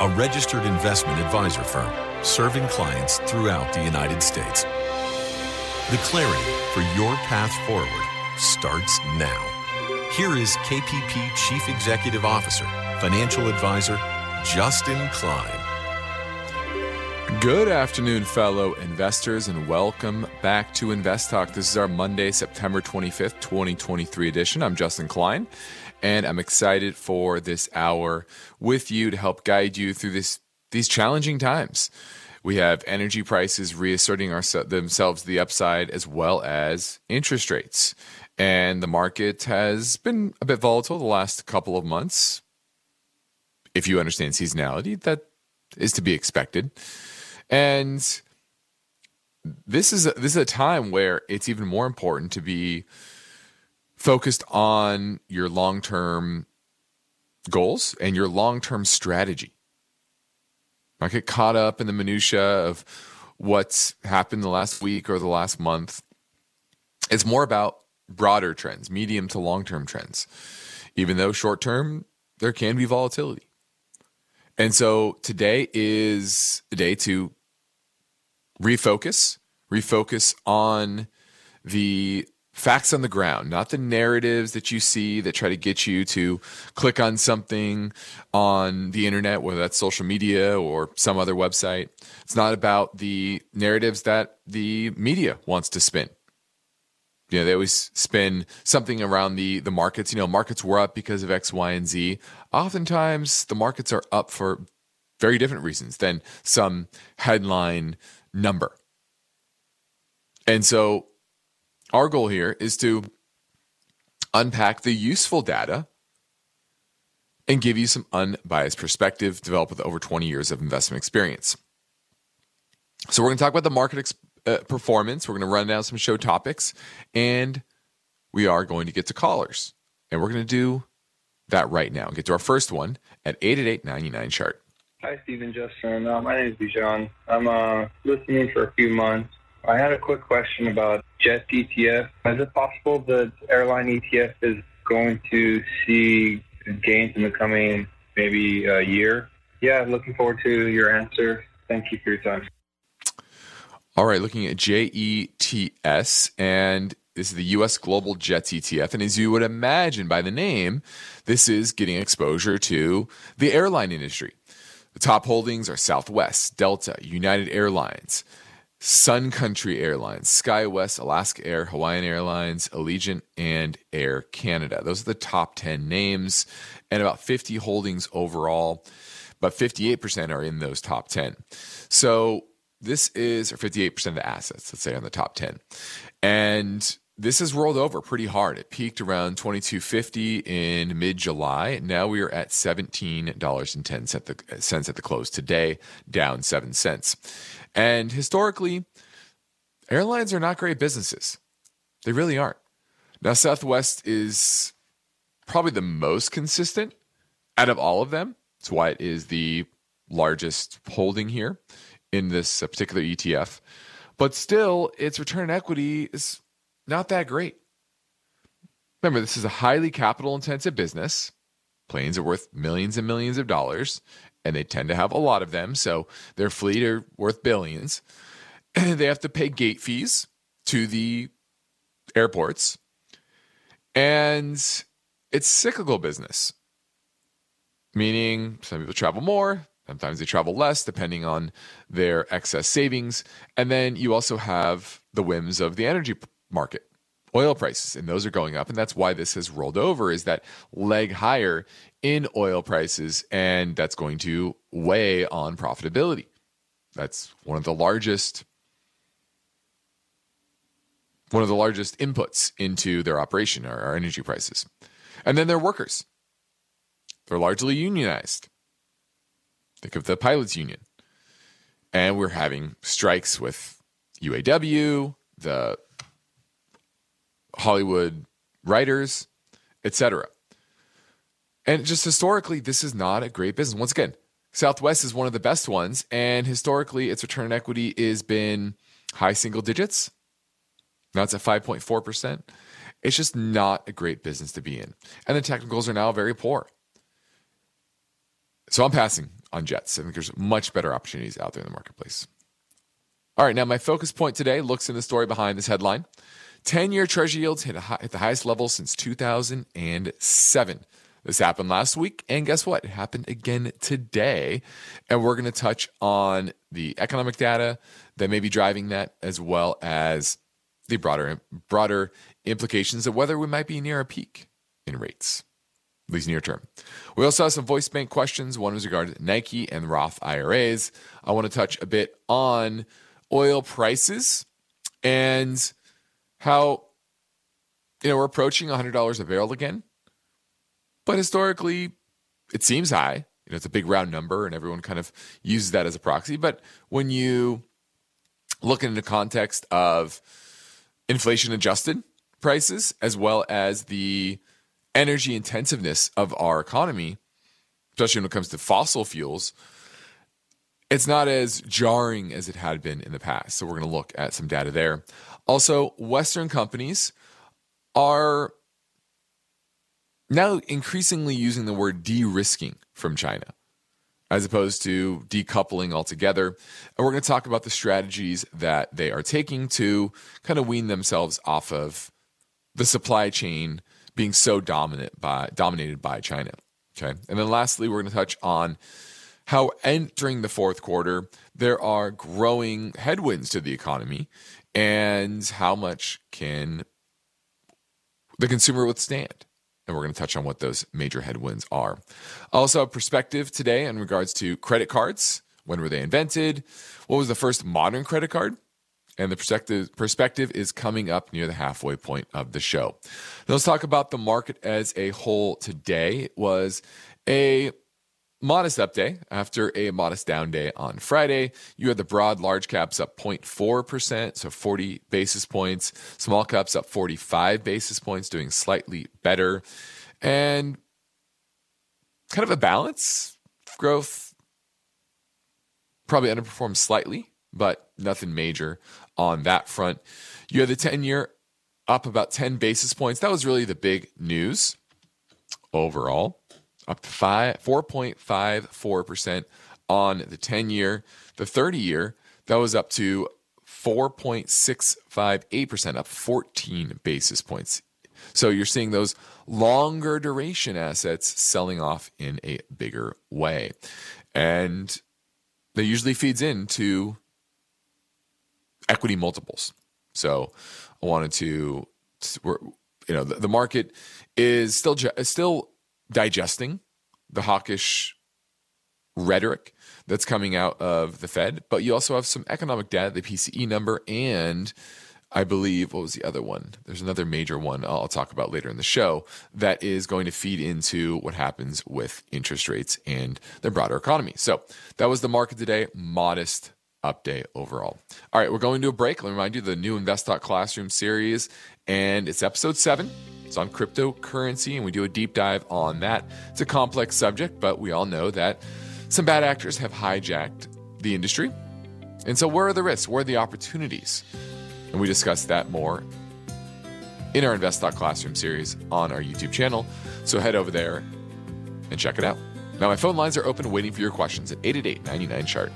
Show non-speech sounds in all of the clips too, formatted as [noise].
a registered investment advisor firm serving clients throughout the United States. The clarity for your path forward starts now. Here is KPP Chief Executive Officer, Financial Advisor, Justin Klein. Good afternoon, fellow investors, and welcome back to Invest Talk. This is our Monday, September 25th, 2023 edition. I'm Justin Klein, and I'm excited for this hour with you to help guide you through this these challenging times. We have energy prices reasserting our, themselves the upside, as well as interest rates. And the market has been a bit volatile the last couple of months. If you understand seasonality, that is to be expected. And this is a, this is a time where it's even more important to be focused on your long-term goals and your long-term strategy. Not get caught up in the minutia of what's happened the last week or the last month. It's more about broader trends, medium to long-term trends. Even though short-term there can be volatility. And so today is a day to refocus, refocus on the facts on the ground, not the narratives that you see that try to get you to click on something on the internet, whether that's social media or some other website. It's not about the narratives that the media wants to spin. You know, they always spin something around the the markets. You know, markets were up because of X, Y, and Z. Oftentimes, the markets are up for very different reasons than some headline number. And so, our goal here is to unpack the useful data and give you some unbiased perspective developed with over 20 years of investment experience. So, we're going to talk about the market ex- uh, performance. We're going to run down some show topics, and we are going to get to callers. And we're going to do that right now. Get to our first one at 888 chart. Hi, Stephen Justin. Uh, my name is Bijan. I'm uh, listening for a few months. I had a quick question about Jet ETF. Is it possible that airline ETF is going to see gains in the coming maybe a year? Yeah, looking forward to your answer. Thank you for your time. All right, looking at JETS, and this is the US Global Jets ETF. And as you would imagine by the name, this is getting exposure to the airline industry. The top holdings are Southwest, Delta, United Airlines, Sun Country Airlines, SkyWest, Alaska Air, Hawaiian Airlines, Allegiant, and Air Canada. Those are the top 10 names, and about 50 holdings overall, but 58% are in those top 10. So this is or 58% of the assets, let's say on the top 10. And this has rolled over pretty hard. It peaked around 22.50 in mid-July. Now we are at $17.10 at the close today, down 7 cents. And historically, airlines are not great businesses. They really aren't. Now Southwest is probably the most consistent out of all of them. That's why it is the largest holding here in this uh, particular ETF. But still, its return on equity is not that great. Remember, this is a highly capital intensive business. Planes are worth millions and millions of dollars, and they tend to have a lot of them. So their fleet are worth billions. [clears throat] they have to pay gate fees to the airports. And it's cyclical business, meaning some people travel more, Sometimes they travel less depending on their excess savings. And then you also have the whims of the energy market, oil prices, and those are going up. And that's why this has rolled over is that leg higher in oil prices, and that's going to weigh on profitability. That's one of the largest one of the largest inputs into their operation are, energy prices. And then their workers. They're largely unionized. Think of the pilots union. And we're having strikes with UAW, the Hollywood writers, etc. And just historically, this is not a great business. Once again, Southwest is one of the best ones, and historically, its return on equity has been high single digits. Now it's at 5.4%. It's just not a great business to be in. And the technicals are now very poor. So I'm passing on Jets. I think there's much better opportunities out there in the marketplace. All right, now my focus point today looks in the story behind this headline. 10 year Treasury yields hit, high, the highest level since 2007. This happened last week, and guess what? It happened again today. And we're going to touch on the economic data that may be driving that, as well as the broader broader implications of whether we might be near a peak in rates, at least near term. We also have some voice bank questions. One was regarding Nike and Roth IRAs. I want to touch a bit on oil prices and how you know we're approaching $100 a barrel again. But historically, it seems high. You know, it's a big round number, and everyone kind of uses that as a proxy. But when you look in the context of inflation adjusted prices as well as the energy intensiveness of our economy, especially when it comes to fossil fuels, it's not as jarring as it had been in the past. So we're going to look at some data there. Also, Western companies are now increasingly using the word de risking from China as opposed to decoupling altogether. And we're going to talk about the strategies that they are taking to kind of wean themselves off of the supply chain being so dominant by dominated by China. Okay. And then lastly, we're going to touch on how entering the fourth quarter, there are growing headwinds to the economy and how much can the consumer withstand and we're going to touch on what those major headwinds are. Also, a perspective today in regards to credit cards. When were they invented? What was the first modern credit card? And the perspective, perspective is coming up near the halfway point of the show. Now let's talk about the market as a whole today. It was a modest up day after a modest down day on Friday. You had the broad large caps up 0.4%, so 40 basis points. Small caps up 45 basis points, doing slightly better. And kind of a balance. Growth probably underperformed slightly, but nothing major on that front. You had the 10 year up about 10 basis points. That was really the big news overall up to five, 4.54% on the 10 year. The 30 year, that was up to 4.658%, up 14 basis points. So you're seeing those longer duration assets selling off in a bigger way. And that usually feeds into equity multiples. So I wanted to, you know, the, the market is still still digesting the hawkish rhetoric that's coming out of the Fed, but you also have some economic data, the PCE number, and I believe what was the other one? There's another major one I'll talk about later in the show that is going to feed into what happens with interest rates and the broader economy. So that was the market today. Modest update overall. All right, we're going to a break. Let me remind you the new Invest Classroom series, and it's episode seven. It's on cryptocurrency, and we do a deep dive on that. It's a complex subject, but we all know that some bad actors have hijacked the industry. And so, where are the risks? Where are the opportunities? And we discuss that more in our Invest Classroom series on our YouTube channel. So, head over there and check it out. Now, my phone lines are open waiting for your questions at 888 99 chart.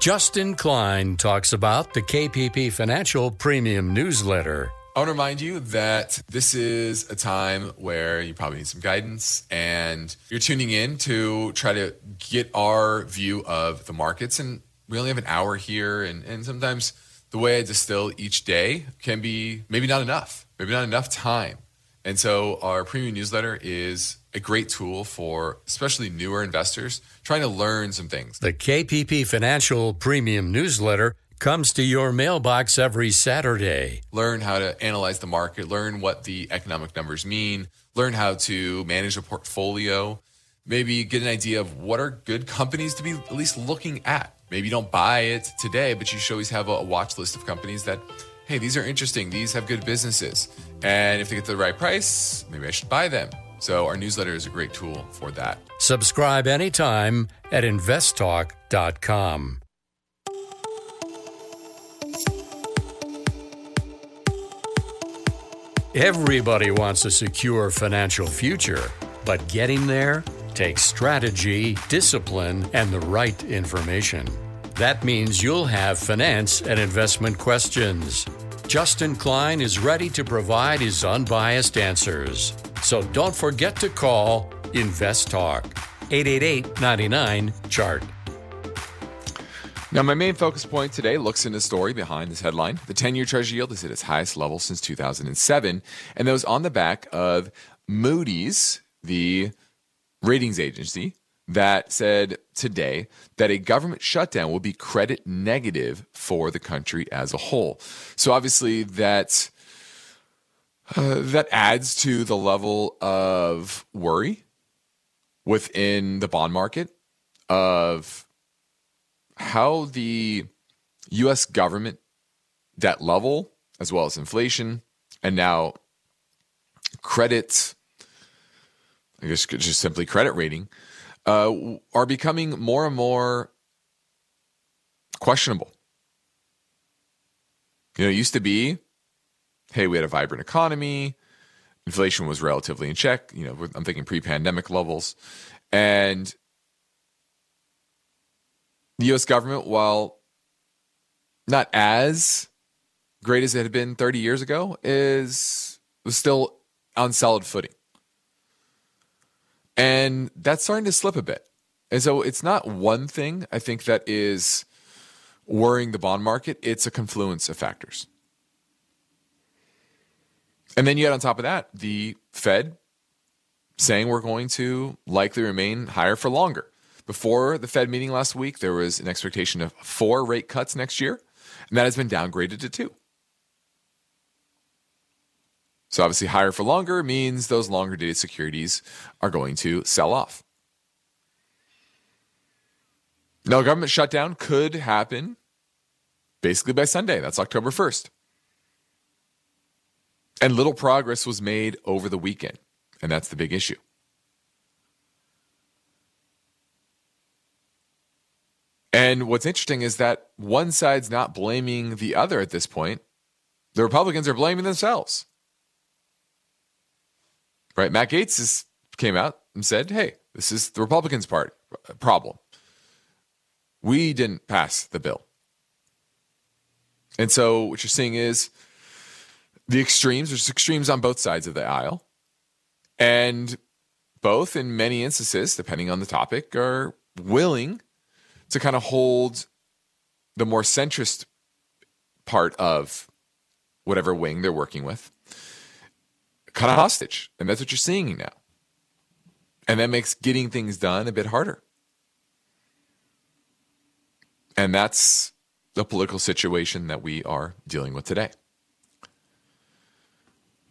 Justin Klein talks about the KPP Financial Premium Newsletter. I want to remind you that this is a time where you probably need some guidance and you're tuning in to try to get our view of the markets. And we only have an hour here, and, and sometimes the way I distill each day can be maybe not enough, maybe not enough time. And so our premium newsletter is a great tool for especially newer investors trying to learn some things. The KPP Financial Premium Newsletter comes to your mailbox every Saturday. Learn how to analyze the market, learn what the economic numbers mean, learn how to manage a portfolio, maybe get an idea of what are good companies to be at least looking at. Maybe you don't buy it today, but you should always have a watch list of companies that, hey, these are interesting, these have good businesses. And if they get the right price, maybe I should buy them. So our newsletter is a great tool for that. Subscribe anytime at investtalk.com. Everybody wants a secure financial future, but getting there takes strategy, discipline, and the right information. That means you'll have finance and investment questions. Justin Klein is ready to provide his unbiased answers. So don't forget to call Invest Talk 888 99 Chart. Now, my main focus point today looks into the story behind this headline. The 10 year Treasury yield is at its highest level since 2007, and that was on the back of Moody's, the ratings agency, that said today that a government shutdown will be credit negative for the country as a whole. So, obviously, that. Uh, that adds to the level of worry within the bond market of how the US government debt level, as well as inflation, and now credit, I guess just simply credit rating, uh, are becoming more and more questionable. You know, it used to be, hey, we had a vibrant economy, inflation was relatively in check. You know, I'm thinking pre-pandemic levels, and the U.S. government, while not as great as it had been 30 years ago, is was still on solid footing. And that's starting to slip a bit. And so it's not one thing I think that is worrying the bond market, it's a confluence of factors. And then you add on top of that the Fed saying we're going to likely remain higher for longer. Before the Fed meeting last week, there was an expectation of four rate cuts next year, and that has been downgraded to two. So, obviously, higher for longer means those longer dated securities are going to sell off. Now, a government shutdown could happen basically by Sunday. That's October 1st. And little progress was made over the weekend. And that's the big issue. And what's interesting is that one side's not blaming the other at this point. The Republicans are blaming themselves. Right? Matt Gaetz is, came out and said, hey, this is the Republicans' part uh, problem. We didn't pass the bill. And so what you're seeing is the extremes, there's extremes on both sides of the aisle. And both, in many instances, depending on the topic, are willing to kind of hold the more centrist part of whatever wing they're working with kind of hostage. And that's what you're seeing now. And that makes getting things done a bit harder. And that's the political situation that we are dealing with today.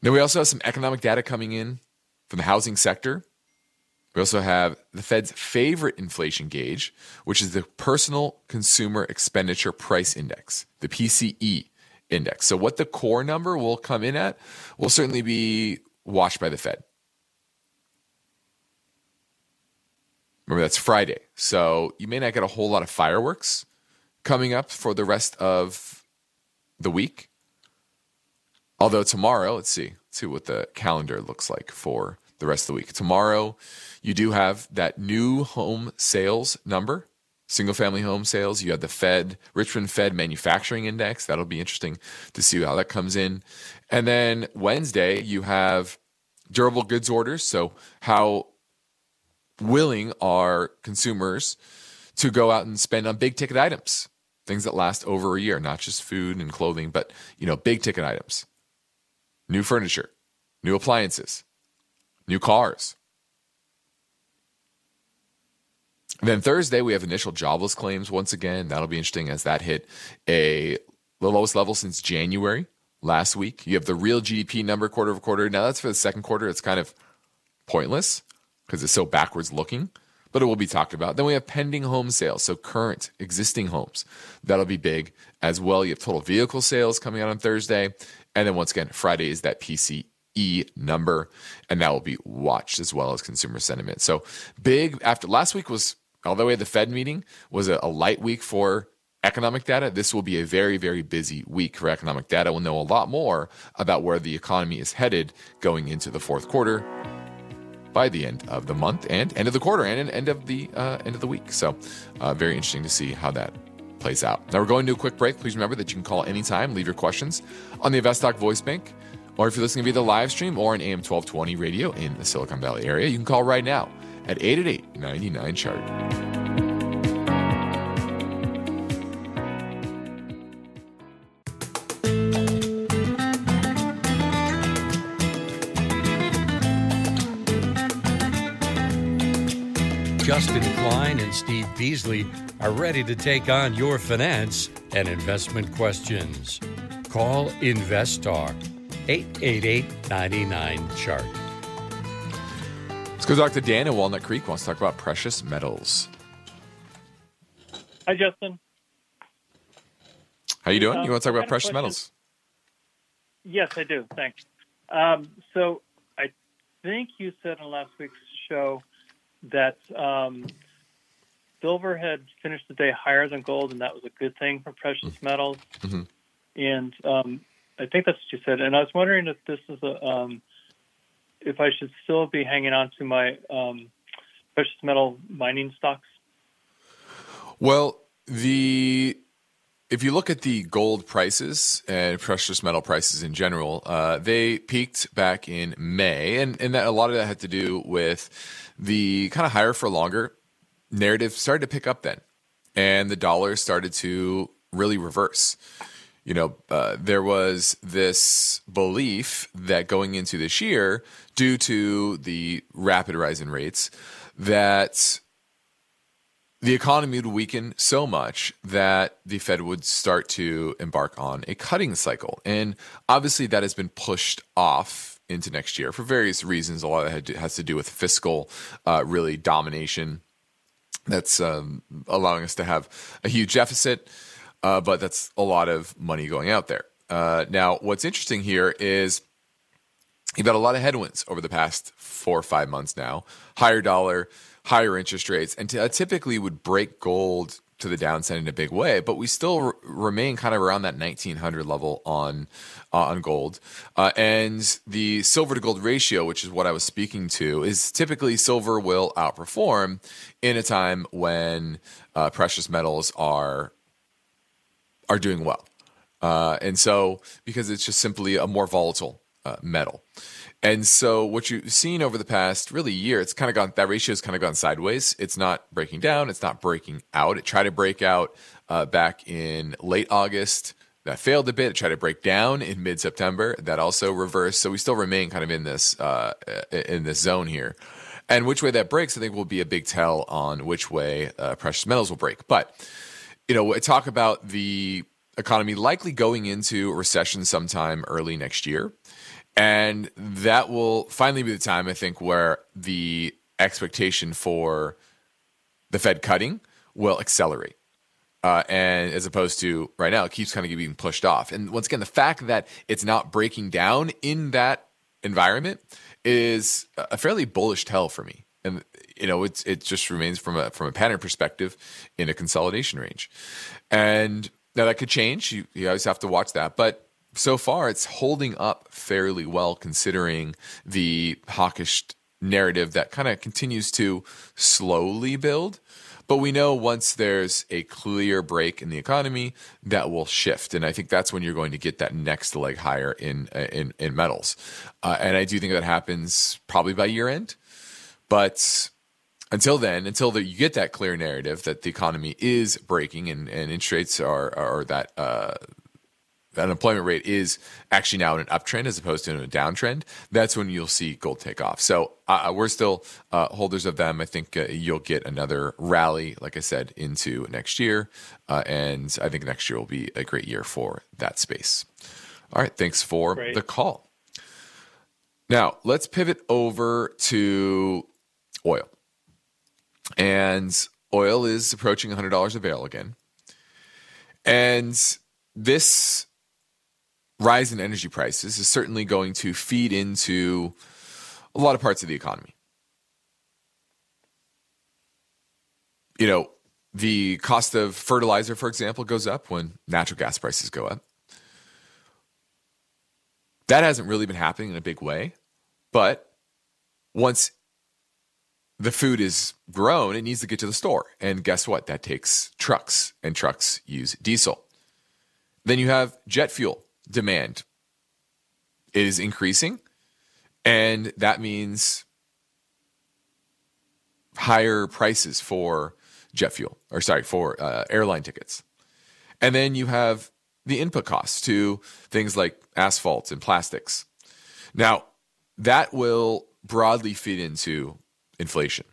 Now, we also have some economic data coming in from the housing sector. We also have the Fed's favorite inflation gauge, which is the Personal Consumer Expenditure Price Index, the PCE index. So, what the core number will come in at will certainly be watched by the Fed. Remember, that's Friday. So, you may not get a whole lot of fireworks coming up for the rest of the week. Although, tomorrow, let's see, let's see what the calendar looks like for the rest of the week. Tomorrow, you do have that new home sales number, single family home sales. You have the Fed, Richmond Fed Manufacturing Index. That'll be interesting to see how that comes in. And then Wednesday, you have durable goods orders. So, how willing are consumers to go out and spend on big ticket items, things that last over a year, not just food and clothing, but you know, big ticket items, new furniture, new appliances, new cars. Then Thursday, we have initial jobless claims once again. That'll be interesting as that hit a the lowest level since January last week. You have the real GDP number quarter over quarter. Now that's for the second quarter. It's kind of pointless because it's so backwards looking, but it will be talked about. Then we have pending home sales, so current existing homes. That'll be big as well. You have total vehicle sales coming out on Thursday. And then once again, Friday is that PCE number, and that will be watched as well as consumer sentiment. So big after last week was, although we had the Fed meeting, was a, a light week for economic data. This will be a very, very busy week for economic data. We'll know a lot more about where the economy is headed going into the fourth quarter by the end of the month and end of the quarter and end of the uh, end of the week. So, uh, very interesting to see how that plays out. Now we're going to a quick break. Please remember that you can call anytime, leave your questions on the InvestTalk voice bank, or if you're listening via the live stream or an AM 1220 radio in the Silicon Valley area, you can call right now at 888 99 chart. Justin Klein and Steve Peasley are ready to take on your finance and investment questions. Call Invest Talk 888 99 Chart. Go talk to Dan in Walnut Creek. Wants to talk about precious metals. Hi, Justin. How you doing? Um, you want to talk about precious metals? Yes, I do. Thanks. Um, so I think you said in last week's show that um, silver had finished the day higher than gold, and that was a good thing for precious metals. Mhm. And um, I think that's what you said. And I was wondering if this is a um, if I should still be hanging on to my um, precious metal mining stocks. Well, the if you look at the gold prices and precious metal prices in general, uh, they peaked back in May, and and that a lot of that had to do with the kind of higher for longer narrative started to pick up then, and the dollar started to really reverse. You know, uh, there was this belief that going into this year, due to the rapid rise in rates, that the economy would weaken so much that the Fed would start to embark on a cutting cycle. And obviously, that has been pushed off into next year for various reasons. A lot of it has to do with fiscal, uh, really domination. That's um, allowing us to have a huge deficit, uh, but that's a lot of money going out there. Uh, now, what's interesting here is you've had a lot of headwinds over the past four or five months now. Higher dollar, higher interest rates, and t- uh, typically would break gold to the downside in a big way. But we still r- remain kind of around that 1900 level on uh, on gold, uh, and the silver to gold ratio, which is what I was speaking to, is typically silver will outperform in a time when uh, precious metals are are doing well. Uh, and so, because it's just simply a more volatile uh, metal. And so, what you've seen over the past really year, it's kind of gone, that ratio has kind of gone sideways. It's not breaking down, it's not breaking out. It tried to break out uh, back in late August. That failed a bit. It tried to break down in mid September. That also reversed. So we still remain kind of in this uh, in this zone here. And which way that breaks, I think, will be a big tell on which way uh, precious metals will break. But you know, talk about the economy likely going into a recession sometime early next year. And that will finally be the time, I think, where the expectation for the Fed cutting will accelerate. Uh, and as opposed to right now, it keeps kind of being pushed off. And once again, the fact that it's not breaking down in that environment is a fairly bullish tell for me. You know, it's it just remains from a from a pattern perspective in a consolidation range. And now that could change. You, you always have to watch that, but so far it's holding up fairly well considering the hawkish narrative that kind of continues to slowly build. But we know once there's a clear break in the economy, that will shift, and I think that's when you're going to get that next leg higher in in, in metals. Uh, and I do think that happens probably by year end. But until then, until the, you get that clear narrative that the economy is breaking and, and interest rates are are that uh, unemployment rate is actually now in an uptrend as opposed to in a downtrend, that's when you'll see gold take off. So uh, we're still uh, holders of them. I think uh, you'll get another rally, like I said, into next year. Uh, and I think next year will be a great year for that space. All right. Thanks for Great. the call. Now, let's pivot over to oil. And oil is approaching $100 a barrel again. And this rise in energy prices is certainly going to feed into a lot of parts of the economy. You know, the cost of fertilizer, for example, goes up when natural gas prices go up. That hasn't really been happening in a big way. But once the food is grown, it needs to get to the store. And guess what? That takes trucks, and trucks use diesel. Then you have jet fuel demand. It is increasing, and that means higher prices for jet fuel, or sorry, for uh, airline tickets. And then you have the input costs to things like asphalt and plastics. Now, that will broadly feed into inflation.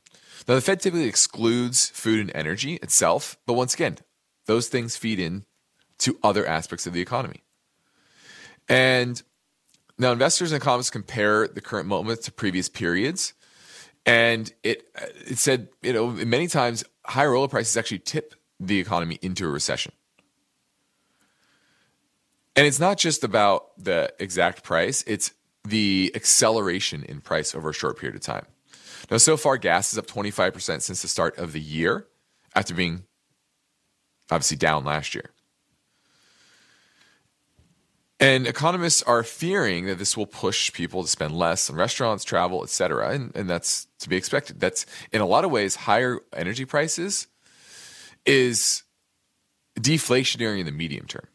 Now, the Fed typically excludes food and energy itself, but once again, those things feed in to other aspects of the economy. And now, investors and economists compare the current moment to previous periods, and it it said you know many times higher oil prices actually tip the economy into a recession. And it's not just about the exact price; it's the acceleration in price over a short period of time. Now, so far, gas is up 25% since the start of the year after being obviously down last year. And economists are fearing that this will push people to spend less on restaurants, travel, etc. And, and that's to be expected. That's in a lot of ways, higher energy prices is deflationary in the medium term.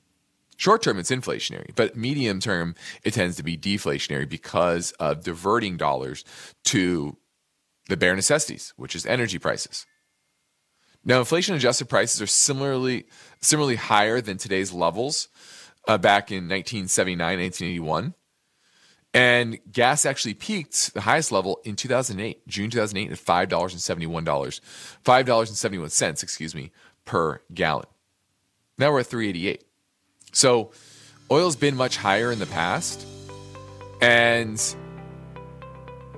Short term, it's inflationary, but medium term, it tends to be deflationary because of diverting dollars to the bare necessities, which is energy prices. Now, inflation adjusted prices are similarly similarly higher than today's levels uh, back in 1979, 1981. And gas actually peaked the highest level in 2008, June 2008, at $5.71, $5.71, excuse me, per gallon. Now we're at 388. So oil's been much higher in the past. And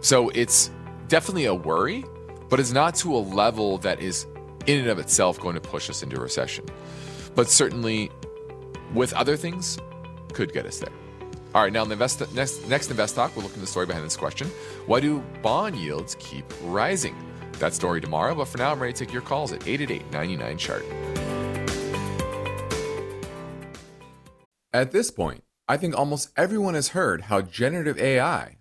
so it's definitely a worry, but it's not to a level that is in and of itself going to push us into recession. But certainly with other things could get us there. All right, now in the invest, next, next Invest Talk, we'll look into the story behind this question. Why do bond yields keep rising? That story tomorrow, but for now, I'm ready to take your calls at 888 99 chart. At this point, I think almost everyone has heard how generative AI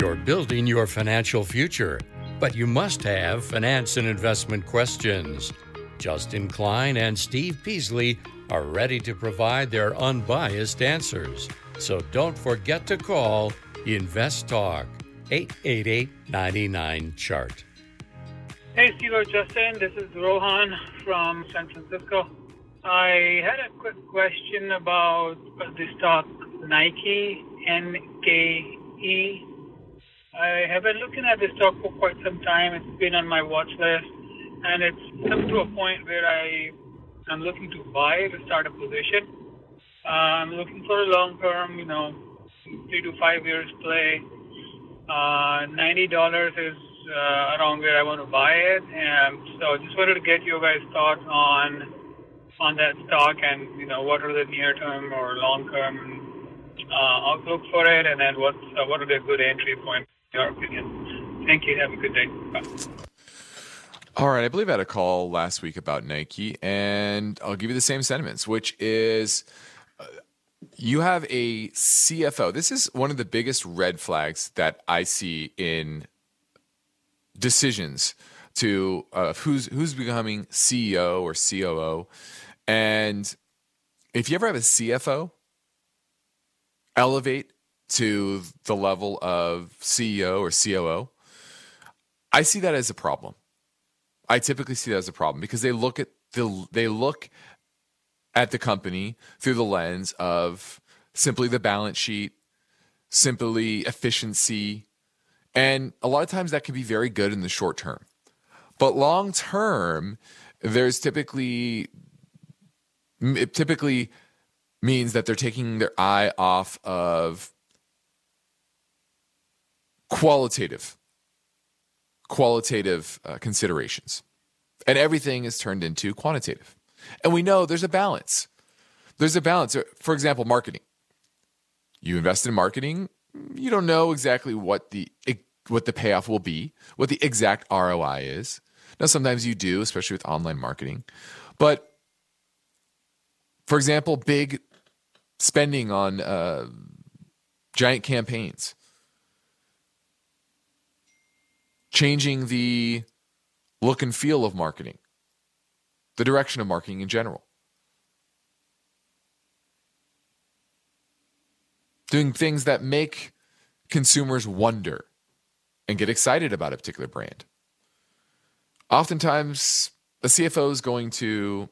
You're building your financial future, but you must have finance and investment questions. Justin Klein and Steve Peasley are ready to provide their unbiased answers. So don't forget to call Invest Talk 888 99 Chart. Hey, Steve Justin. This is Rohan from San Francisco. I had a quick question about uh, the stock Nike, NKE. I have been looking at this stock for quite some time. It's been on my watch list, and it's come to a point where I am looking to buy to start a position. Uh, I'm looking for a long term, you know, three to five years play. Uh, $90 is uh, around where I want to buy it. And so I just wanted to get your guys' thoughts on on that stock and, you know, what are the near term or long term uh, outlook for it, and then what uh, what are the good entry points in your opinion? Thank you. Have a good day. Bye. All right, I believe I had a call last week about Nike, and I'll give you the same sentiments, which is uh, you have a CFO. This is one of the biggest red flags that I see in decisions to uh, who's who's becoming CEO or COO, and if you ever have a CFO elevate to the level of CEO or COO, I see that as a problem. I typically see that as a problem because they look at the they look at the company through the lens of simply the balance sheet, simply efficiency, and a lot of times that can be very good in the short term. But long term, there's typically it typically means that they're taking their eye off of qualitative qualitative uh, considerations. And everything is turned into quantitative. And we know there's a balance. There's a balance. For example marketing. You invest in marketing you don't know exactly what the what the payoff will be what the exact roi is. Now sometimes you do especially with online marketing. But for example big spending on uh, giant campaigns, changing the look and feel of marketing, the direction of marketing in general. Doing things that make consumers wonder and get excited about a particular brand. Oftentimes, a CFO is going to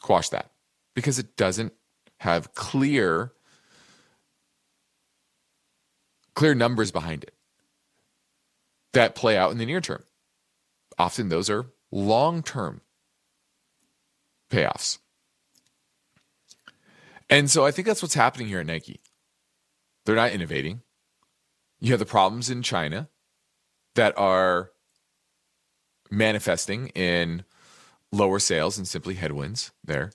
quash that because it doesn't have clear clear numbers behind it that play out in the near term. Often those are long-term payoffs. And so I think that's what's happening here at Nike. They're not innovating. You have the problems in China that are manifesting in lower sales and simply headwinds there.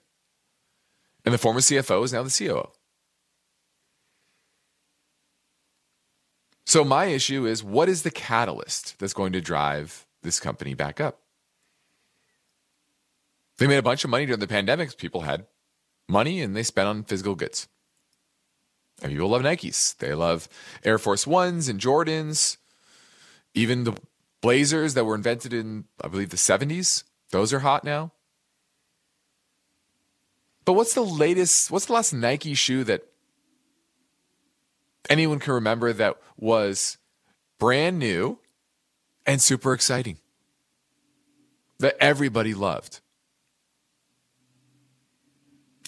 And the former CFO is now the COO. So, my issue is what is the catalyst that's going to drive this company back up? They made a bunch of money during the pandemic. People had money and they spent on physical goods. And people love Nikes. They love Air Force Ones and Jordans, even the Blazers that were invented in, I believe, the 70s. Those are hot now. But what's the latest? What's the last Nike shoe that anyone can remember that was brand new and super exciting? That everybody loved.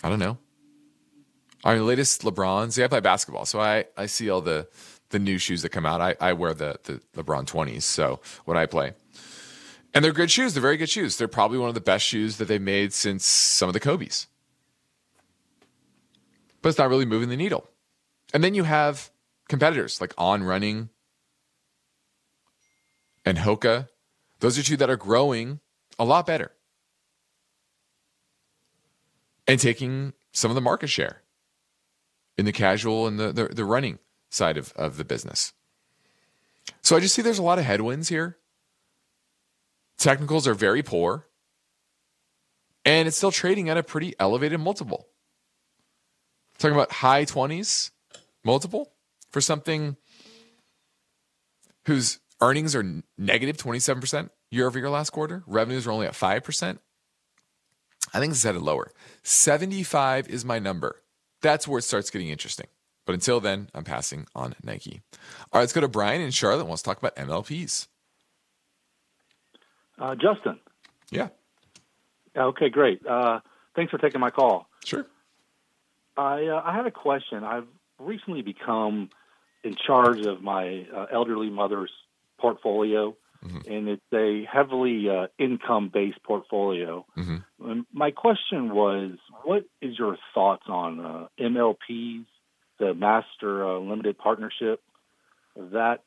I don't know. Our latest LeBrons. Yeah, I play basketball, so I, I see all the the new shoes that come out. I, I wear the the LeBron twenties. So when I play, and they're good shoes. They're very good shoes. They're probably one of the best shoes that they've made since some of the Kobe's but it's not really moving the needle. And then you have competitors like On Running and Hoka. Those are two that are growing a lot better and taking some of the market share in the casual and the, the, the running side of, of the business. So I just see there's a lot of headwinds here. Technicals are very poor. And it's still trading at a pretty elevated multiple. Talking about high 20s multiple for something whose earnings are negative 27% year over year last quarter. Revenues are only at 5%. I think it's headed lower. 75 is my number. That's where it starts getting interesting. But until then, I'm passing on Nike. All right, let's go to Brian in Charlotte. Wants to talk about MLPs. Uh, Justin. Yeah. Okay, great. Uh, thanks for taking my call. Sure. I uh, I had a question. I've recently become in charge of my uh, elderly mother's portfolio, mm-hmm. and it's a heavily uh, income based portfolio. Mm-hmm. my question was, what is your thoughts on uh, MLPs, the master uh, limited partnership, that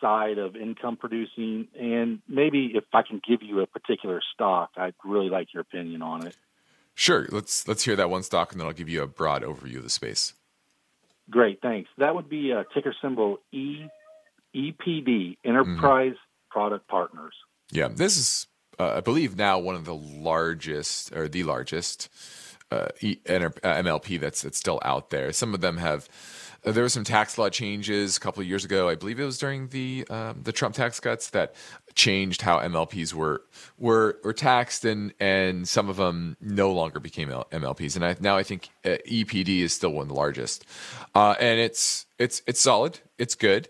side of income producing, and maybe if I can give you a particular stock, I'd really like your opinion on it. Sure. Let's let's hear that one stock, and then I'll give you a broad overview of the space. Great, thanks. That would be a ticker symbol E EPD Enterprise mm. Product Partners. Yeah, this is uh, I believe now one of the largest or the largest uh, e- MLP uh, that's that's still out there. Some of them have uh, there were some tax law changes a couple of years ago. I believe it was during the um, the Trump tax cuts that changed how MLPs were were were taxed, and and some of them no longer became MLPs. And I, now I think uh, EPD is still one of the largest, uh, and it's it's it's solid. It's good.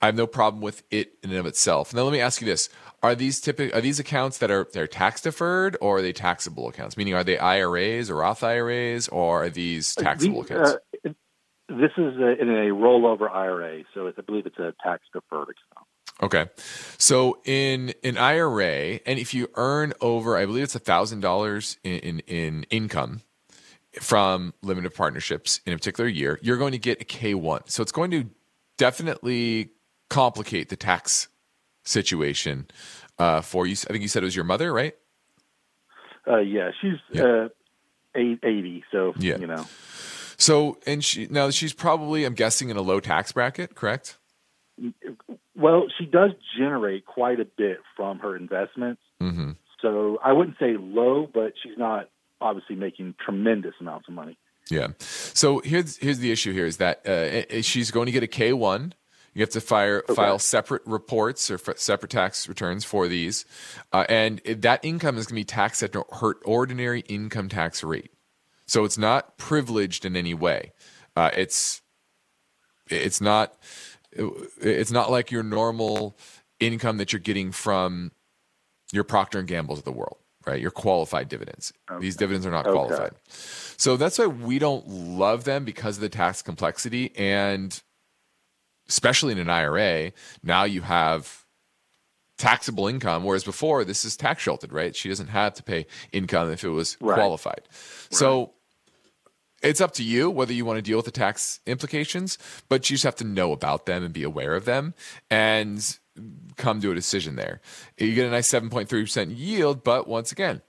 I have no problem with it in and of itself. Now let me ask you this: Are these typical are these accounts that are they're tax deferred or are they taxable accounts? Meaning, are they IRAs or Roth IRAs or are these taxable accounts? Uh, this is a, in a rollover IRA, so I believe it's a tax deferred account. Okay, so in an IRA, and if you earn over, I believe it's a thousand dollars in in income from limited partnerships in a particular year, you're going to get a K one. So it's going to definitely complicate the tax situation uh, for you. I think you said it was your mother, right? Uh, yeah, she's yeah. Uh, eighty, so yeah. you know. So, and she now she's probably, I'm guessing, in a low tax bracket, correct? Well, she does generate quite a bit from her investments. Mm-hmm. So I wouldn't say low, but she's not obviously making tremendous amounts of money. Yeah. So here's here's the issue here is that uh, she's going to get a K one. You have to fire, okay. file separate reports or f- separate tax returns for these, uh, and that income is going to be taxed at her ordinary income tax rate. So it's not privileged in any way. Uh, it's it's not it's not like your normal income that you're getting from your Procter and Gamble's of the world, right? Your qualified dividends. Okay. These dividends are not qualified. Okay. So that's why we don't love them because of the tax complexity and especially in an IRA, now you have taxable income, whereas before this is tax sheltered, right? She doesn't have to pay income if it was right. qualified. Right. So it's up to you whether you want to deal with the tax implications, but you just have to know about them and be aware of them and come to a decision there. You get a nice 7.3% yield, but once again,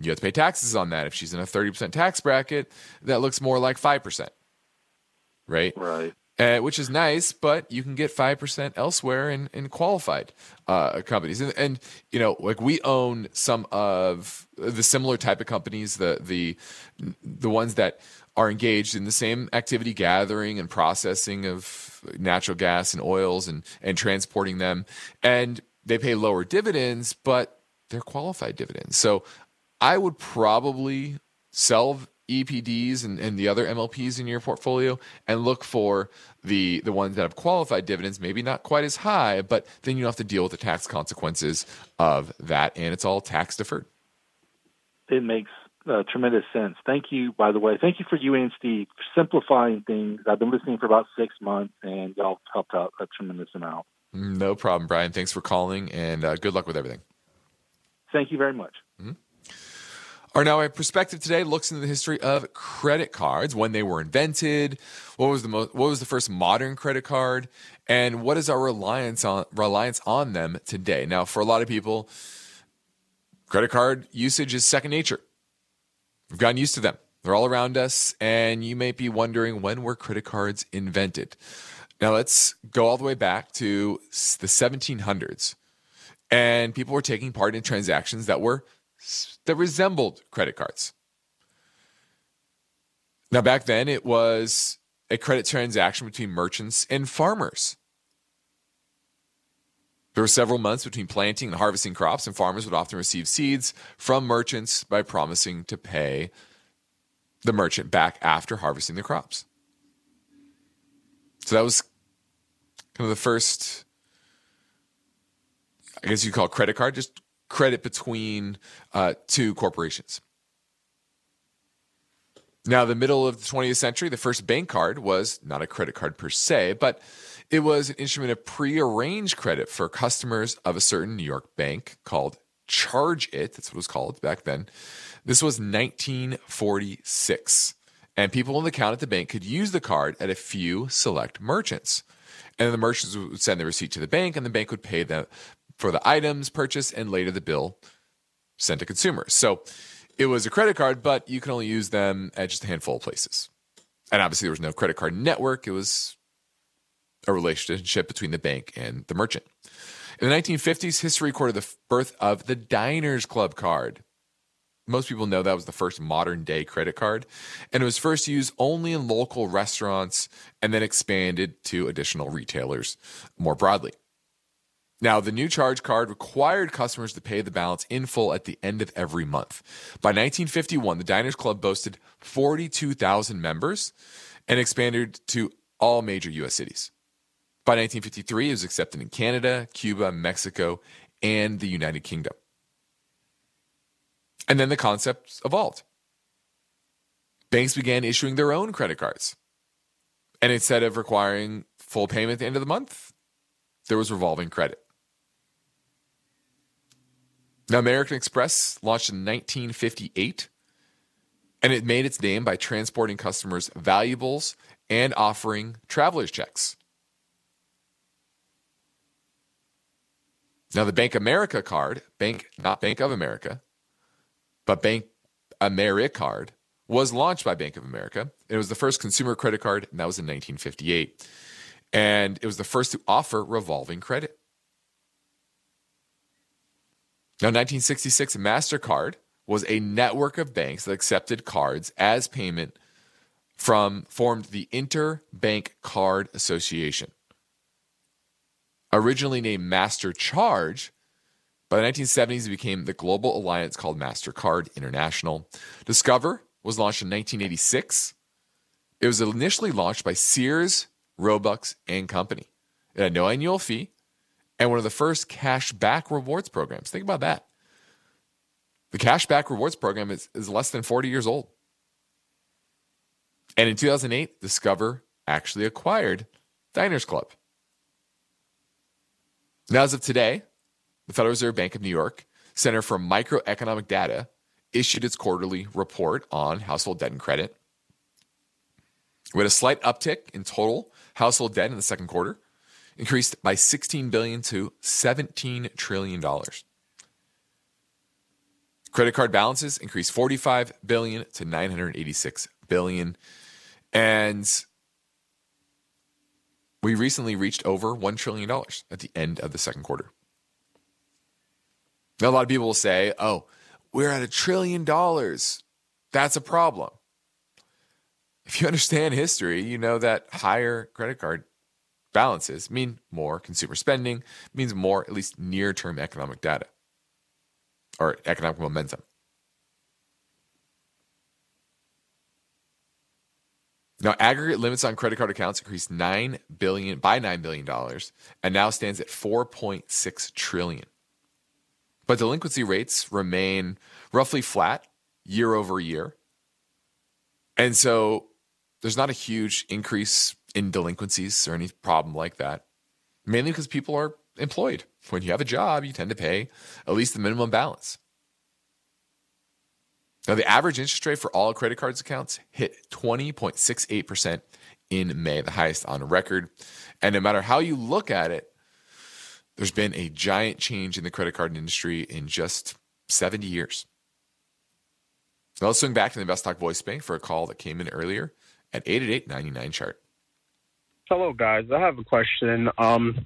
you have to pay taxes on that. If she's in a 30% tax bracket, that looks more like 5%. Right? Right. Uh, which is nice, but you can get 5% elsewhere in, in qualified uh, companies. And, and, you know, like we own some of the similar type of companies, the, the, the ones that are engaged in the same activity gathering and processing of natural gas and oils and, and transporting them. And they pay lower dividends, but they're qualified dividends. So I would probably sell EPDs and, and the other MLPs in your portfolio and look for the the ones that have qualified dividends, maybe not quite as high, but then you don't have to deal with the tax consequences of that, and it's all tax deferred. It makes uh, tremendous sense. Thank you, by the way. Thank you for you and Steve simplifying things. I've been listening for about six months, and y'all helped out a tremendous amount. No problem, Brian. Thanks for calling, and uh, good luck with everything. Thank you very much. Mm-hmm. Our now perspective today looks into the history of credit cards, when they were invented, what was the most, what was the first modern credit card, and what is our reliance on reliance on them today. Now, for a lot of people, credit card usage is second nature. We've gotten used to them. They're all around us, and you may be wondering when were credit cards invented. Now let's go all the way back to the 1700s, and people were taking part in transactions that were that resembled credit cards. Now back then, it was a credit transaction between merchants and farmers. There were several months between planting and harvesting crops, and farmers would often receive seeds from merchants by promising to pay the merchant back after harvesting the crops. So that was kind of the first, I guess you call it credit card, just credit between uh, two corporations. Now, the middle of the 20th century, the first bank card was not a credit card per se, but it was an instrument of prearranged credit for customers of a certain New York bank called Charge It. That's what it was called back then. This was 1946. And people in the account at the bank could use the card at a few select merchants. And the merchants would send the receipt to the bank, and the bank would pay them for the items purchased and later the bill sent to consumers. So it was a credit card, but you can only use them at just a handful of places. And obviously, there was no credit card network. It was a relationship between the bank and the merchant. In the 1950s, history recorded the birth of the Diners Club card. Most people know that was the first modern day credit card, and it was first used only in local restaurants and then expanded to additional retailers more broadly. Now, the new charge card required customers to pay the balance in full at the end of every month. By 1951, the Diners Club boasted 42,000 members and expanded to all major U.S. cities. By 1953, it was accepted in Canada, Cuba, Mexico, and the United Kingdom. And then the concept evolved. Banks began issuing their own credit cards. And instead of requiring full payment at the end of the month, there was revolving credit. Now, American Express launched in 1958, and it made its name by transporting customers valuables and offering traveler's checks. Now, the Bank America card, bank not Bank of America, but Bank America card, was launched by Bank of America. It was the first consumer credit card, and that was in 1958. And it was the first to offer revolving credit. Now, 1966, MasterCard was a network of banks that accepted cards as payment from, formed the Interbank Card Association. Originally named Master Charge, by the 1970s, it became the global alliance called MasterCard International. Discover was launched in 1986. It was initially launched by Sears, Roebuck, and Company. It had no annual fee and one of the first cash back rewards programs. Think about that. The cash back rewards program is, is less than 40 years old. And in 2008, Discover actually acquired Diners Club. Now, as of today, the Federal Reserve Bank of New York Center for Microeconomic Data issued its quarterly report on household debt and credit. We had a slight uptick in total household debt in the second quarter, increased by 16 billion to 17 trillion dollars. Credit card balances increased 45 billion to 986 billion and we recently reached over $1 trillion at the end of the second quarter. Now, a lot of people will say, oh, we're at a trillion dollars. That's a problem. If you understand history, you know that higher credit card balances mean more consumer spending, means more, at least near term economic data or economic momentum. Now, aggregate limits on credit card accounts increased nine billion by nine billion dollars, and now stands at 4.6 trillion. But delinquency rates remain roughly flat year over year. And so there's not a huge increase in delinquencies or any problem like that, mainly because people are employed. When you have a job, you tend to pay at least the minimum balance. Now, the average interest rate for all credit cards accounts hit 20.68% in May, the highest on record. And no matter how you look at it, there's been a giant change in the credit card industry in just 70 years. Now let's swing back to the Invest Talk voice bank for a call that came in earlier at 888 99 chart. Hello, guys. I have a question. Um,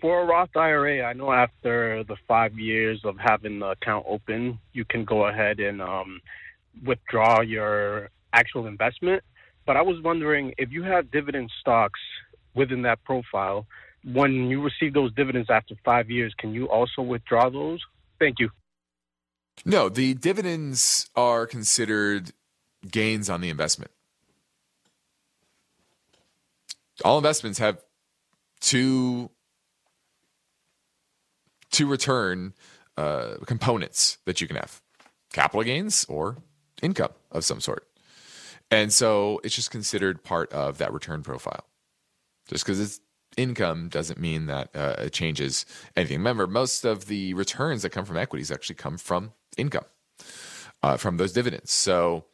for a Roth IRA, I know after the five years of having the account open, you can go ahead and um, withdraw your actual investment. But I was wondering if you have dividend stocks within that profile, when you receive those dividends after five years, can you also withdraw those? Thank you. No, the dividends are considered gains on the investment. All investments have two two return uh, components that you can have: capital gains or income of some sort. And so it's just considered part of that return profile. Just because it's income doesn't mean that uh, it changes anything. Remember, most of the returns that come from equities actually come from income, uh, from those dividends. So,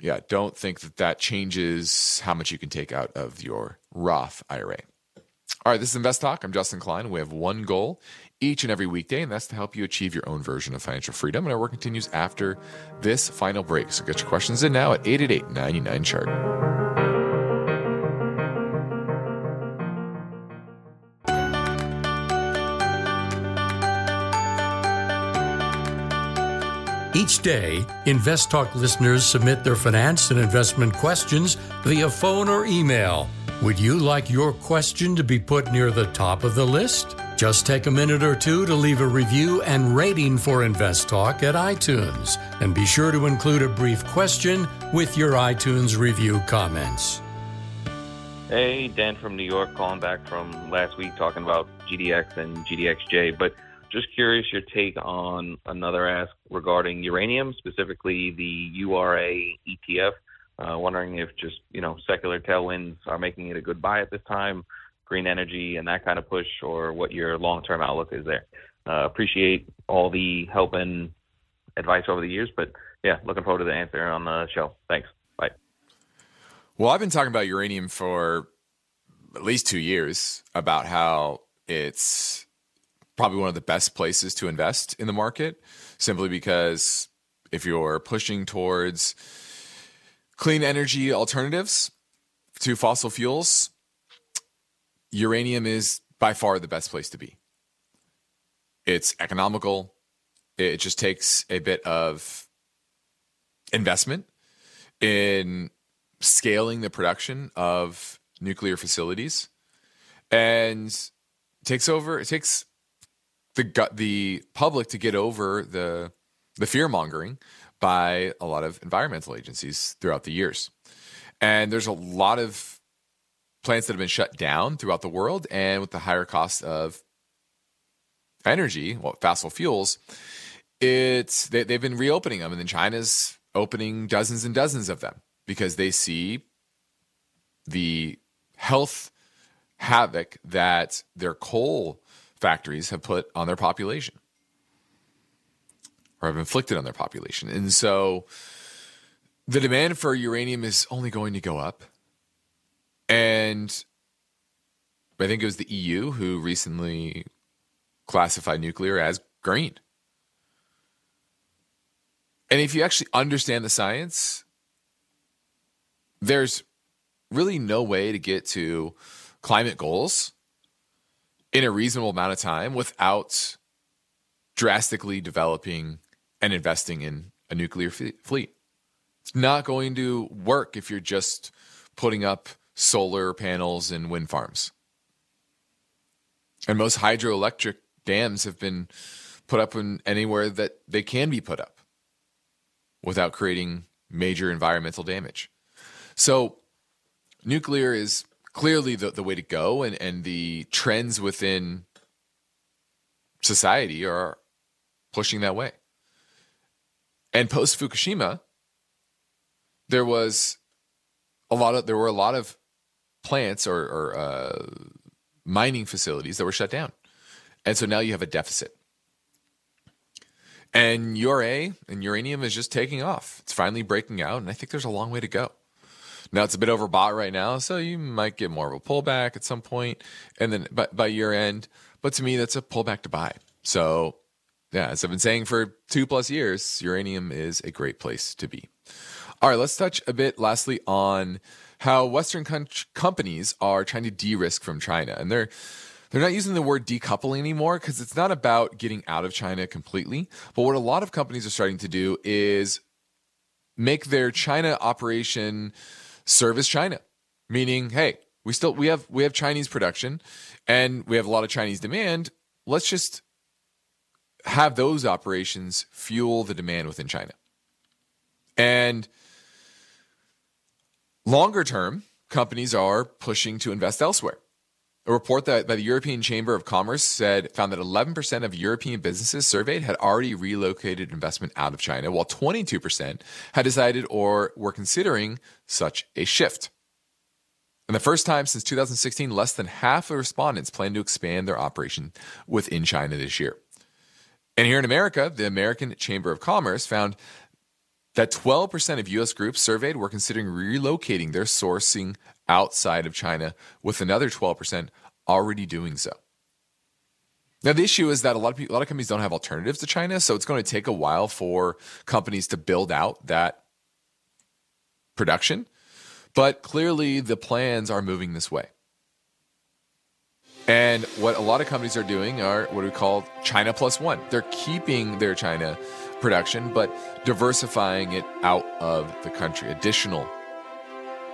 yeah, don't think that that changes how much you can take out of your Roth IRA. All right, this is Invest Talk. I'm Justin Klein. We have one goal each and every weekday, and that's to help you achieve your own version of financial freedom. And our work continues after this final break. So get your questions in now at 888 99 Chart. Each day, Invest Talk listeners submit their finance and investment questions via phone or email. Would you like your question to be put near the top of the list? Just take a minute or two to leave a review and rating for Invest Talk at iTunes. And be sure to include a brief question with your iTunes review comments. Hey, Dan from New York calling back from last week talking about GDX and GDXJ. But just curious your take on another ask regarding uranium, specifically the URA ETF. Uh, wondering if just you know secular tailwinds are making it a good buy at this time, green energy and that kind of push, or what your long-term outlook is there. Uh, appreciate all the help and advice over the years, but yeah, looking forward to the answer on the show. Thanks. Bye. Well, I've been talking about uranium for at least two years about how it's probably one of the best places to invest in the market simply because if you're pushing towards clean energy alternatives to fossil fuels, uranium is by far the best place to be. It's economical. It just takes a bit of investment in scaling the production of nuclear facilities and takes over it takes the the public to get over the the fear mongering by a lot of environmental agencies throughout the years. And there's a lot of plants that have been shut down throughout the world, and with the higher cost of energy, well, fossil fuels, it's they, they've been reopening them, and then China's opening dozens and dozens of them because they see the health havoc that their coal factories have put on their population or have inflicted on their population. And so the demand for uranium is only going to go up. And I think it was the EU who recently classified nuclear as green. And if you actually understand the science, there's really no way to get to climate goals in a reasonable amount of time without drastically developing and investing in a nuclear fleet. It's not going to work if you're just putting up solar panels and wind farms. And most hydroelectric dams have been put up in anywhere that they can be put up without creating major environmental damage. So nuclear is clearly the, the way to go and, and the trends within society are pushing that way. And post Fukushima, there was a lot of there were a lot of plants or, or uh, mining facilities that were shut down, and so now you have a deficit. And URA and uranium is just taking off. It's finally breaking out, and I think there's a long way to go. Now it's a bit overbought right now, so you might get more of a pullback at some point, and then by, by year end. But to me, that's a pullback to buy. So, yeah, as I've been saying for two plus years, uranium is a great place to be. All right, let's touch a bit lastly on how Western com- companies are trying to de-risk from China, and they're they're not using the word decoupling anymore because it's not about getting out of China completely. But what a lot of companies are starting to do is make their China operation service China, meaning, hey, We still we have we have Chinese production and we have a lot of Chinese demand. Let's just have those operations fuel the demand within China. And longer term, companies are pushing to invest elsewhere. A report that by the European Chamber of Commerce said found that 11% of European businesses surveyed had already relocated investment out of China, while 22% had decided or were considering such a shift. And the first time since 2016, less than half of respondents plan to expand their operation within China this year. And here in America, the American Chamber of Commerce found that 12% of US groups surveyed were considering relocating their sourcing outside of China, with another 12% already doing so. Now, the issue is that a lot of people, a lot of companies don't have alternatives to China, so it's going to take a while for companies to build out that production. But clearly, the plans are moving this way. And what a lot of companies are doing are what we call China plus one. They're keeping their China production, but diversifying it out of the country, additional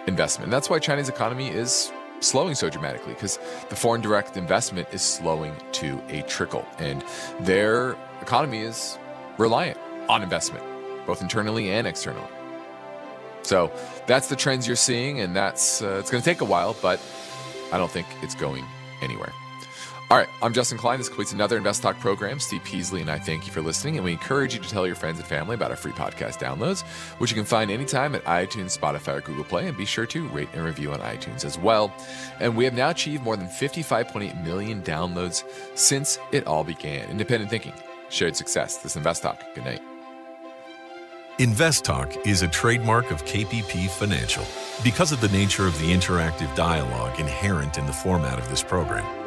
investment. And that's why China's economy is slowing so dramatically because the foreign direct investment is slowing to a trickle. And their economy is reliant on investment, both internally and externally. So that's the trends you're seeing, and that's uh, it's going to take a while, but I don't think it's going anywhere. All right, I'm Justin Klein. This completes another Invest Talk program. Steve Peasley and I thank you for listening, and we encourage you to tell your friends and family about our free podcast downloads, which you can find anytime at iTunes, Spotify, or Google Play, and be sure to rate and review on iTunes as well. And we have now achieved more than 55.8 million downloads since it all began. Independent thinking, shared success. This is Invest Talk. Good night. Invest Talk is a trademark of KPP Financial. Because of the nature of the interactive dialogue inherent in the format of this program,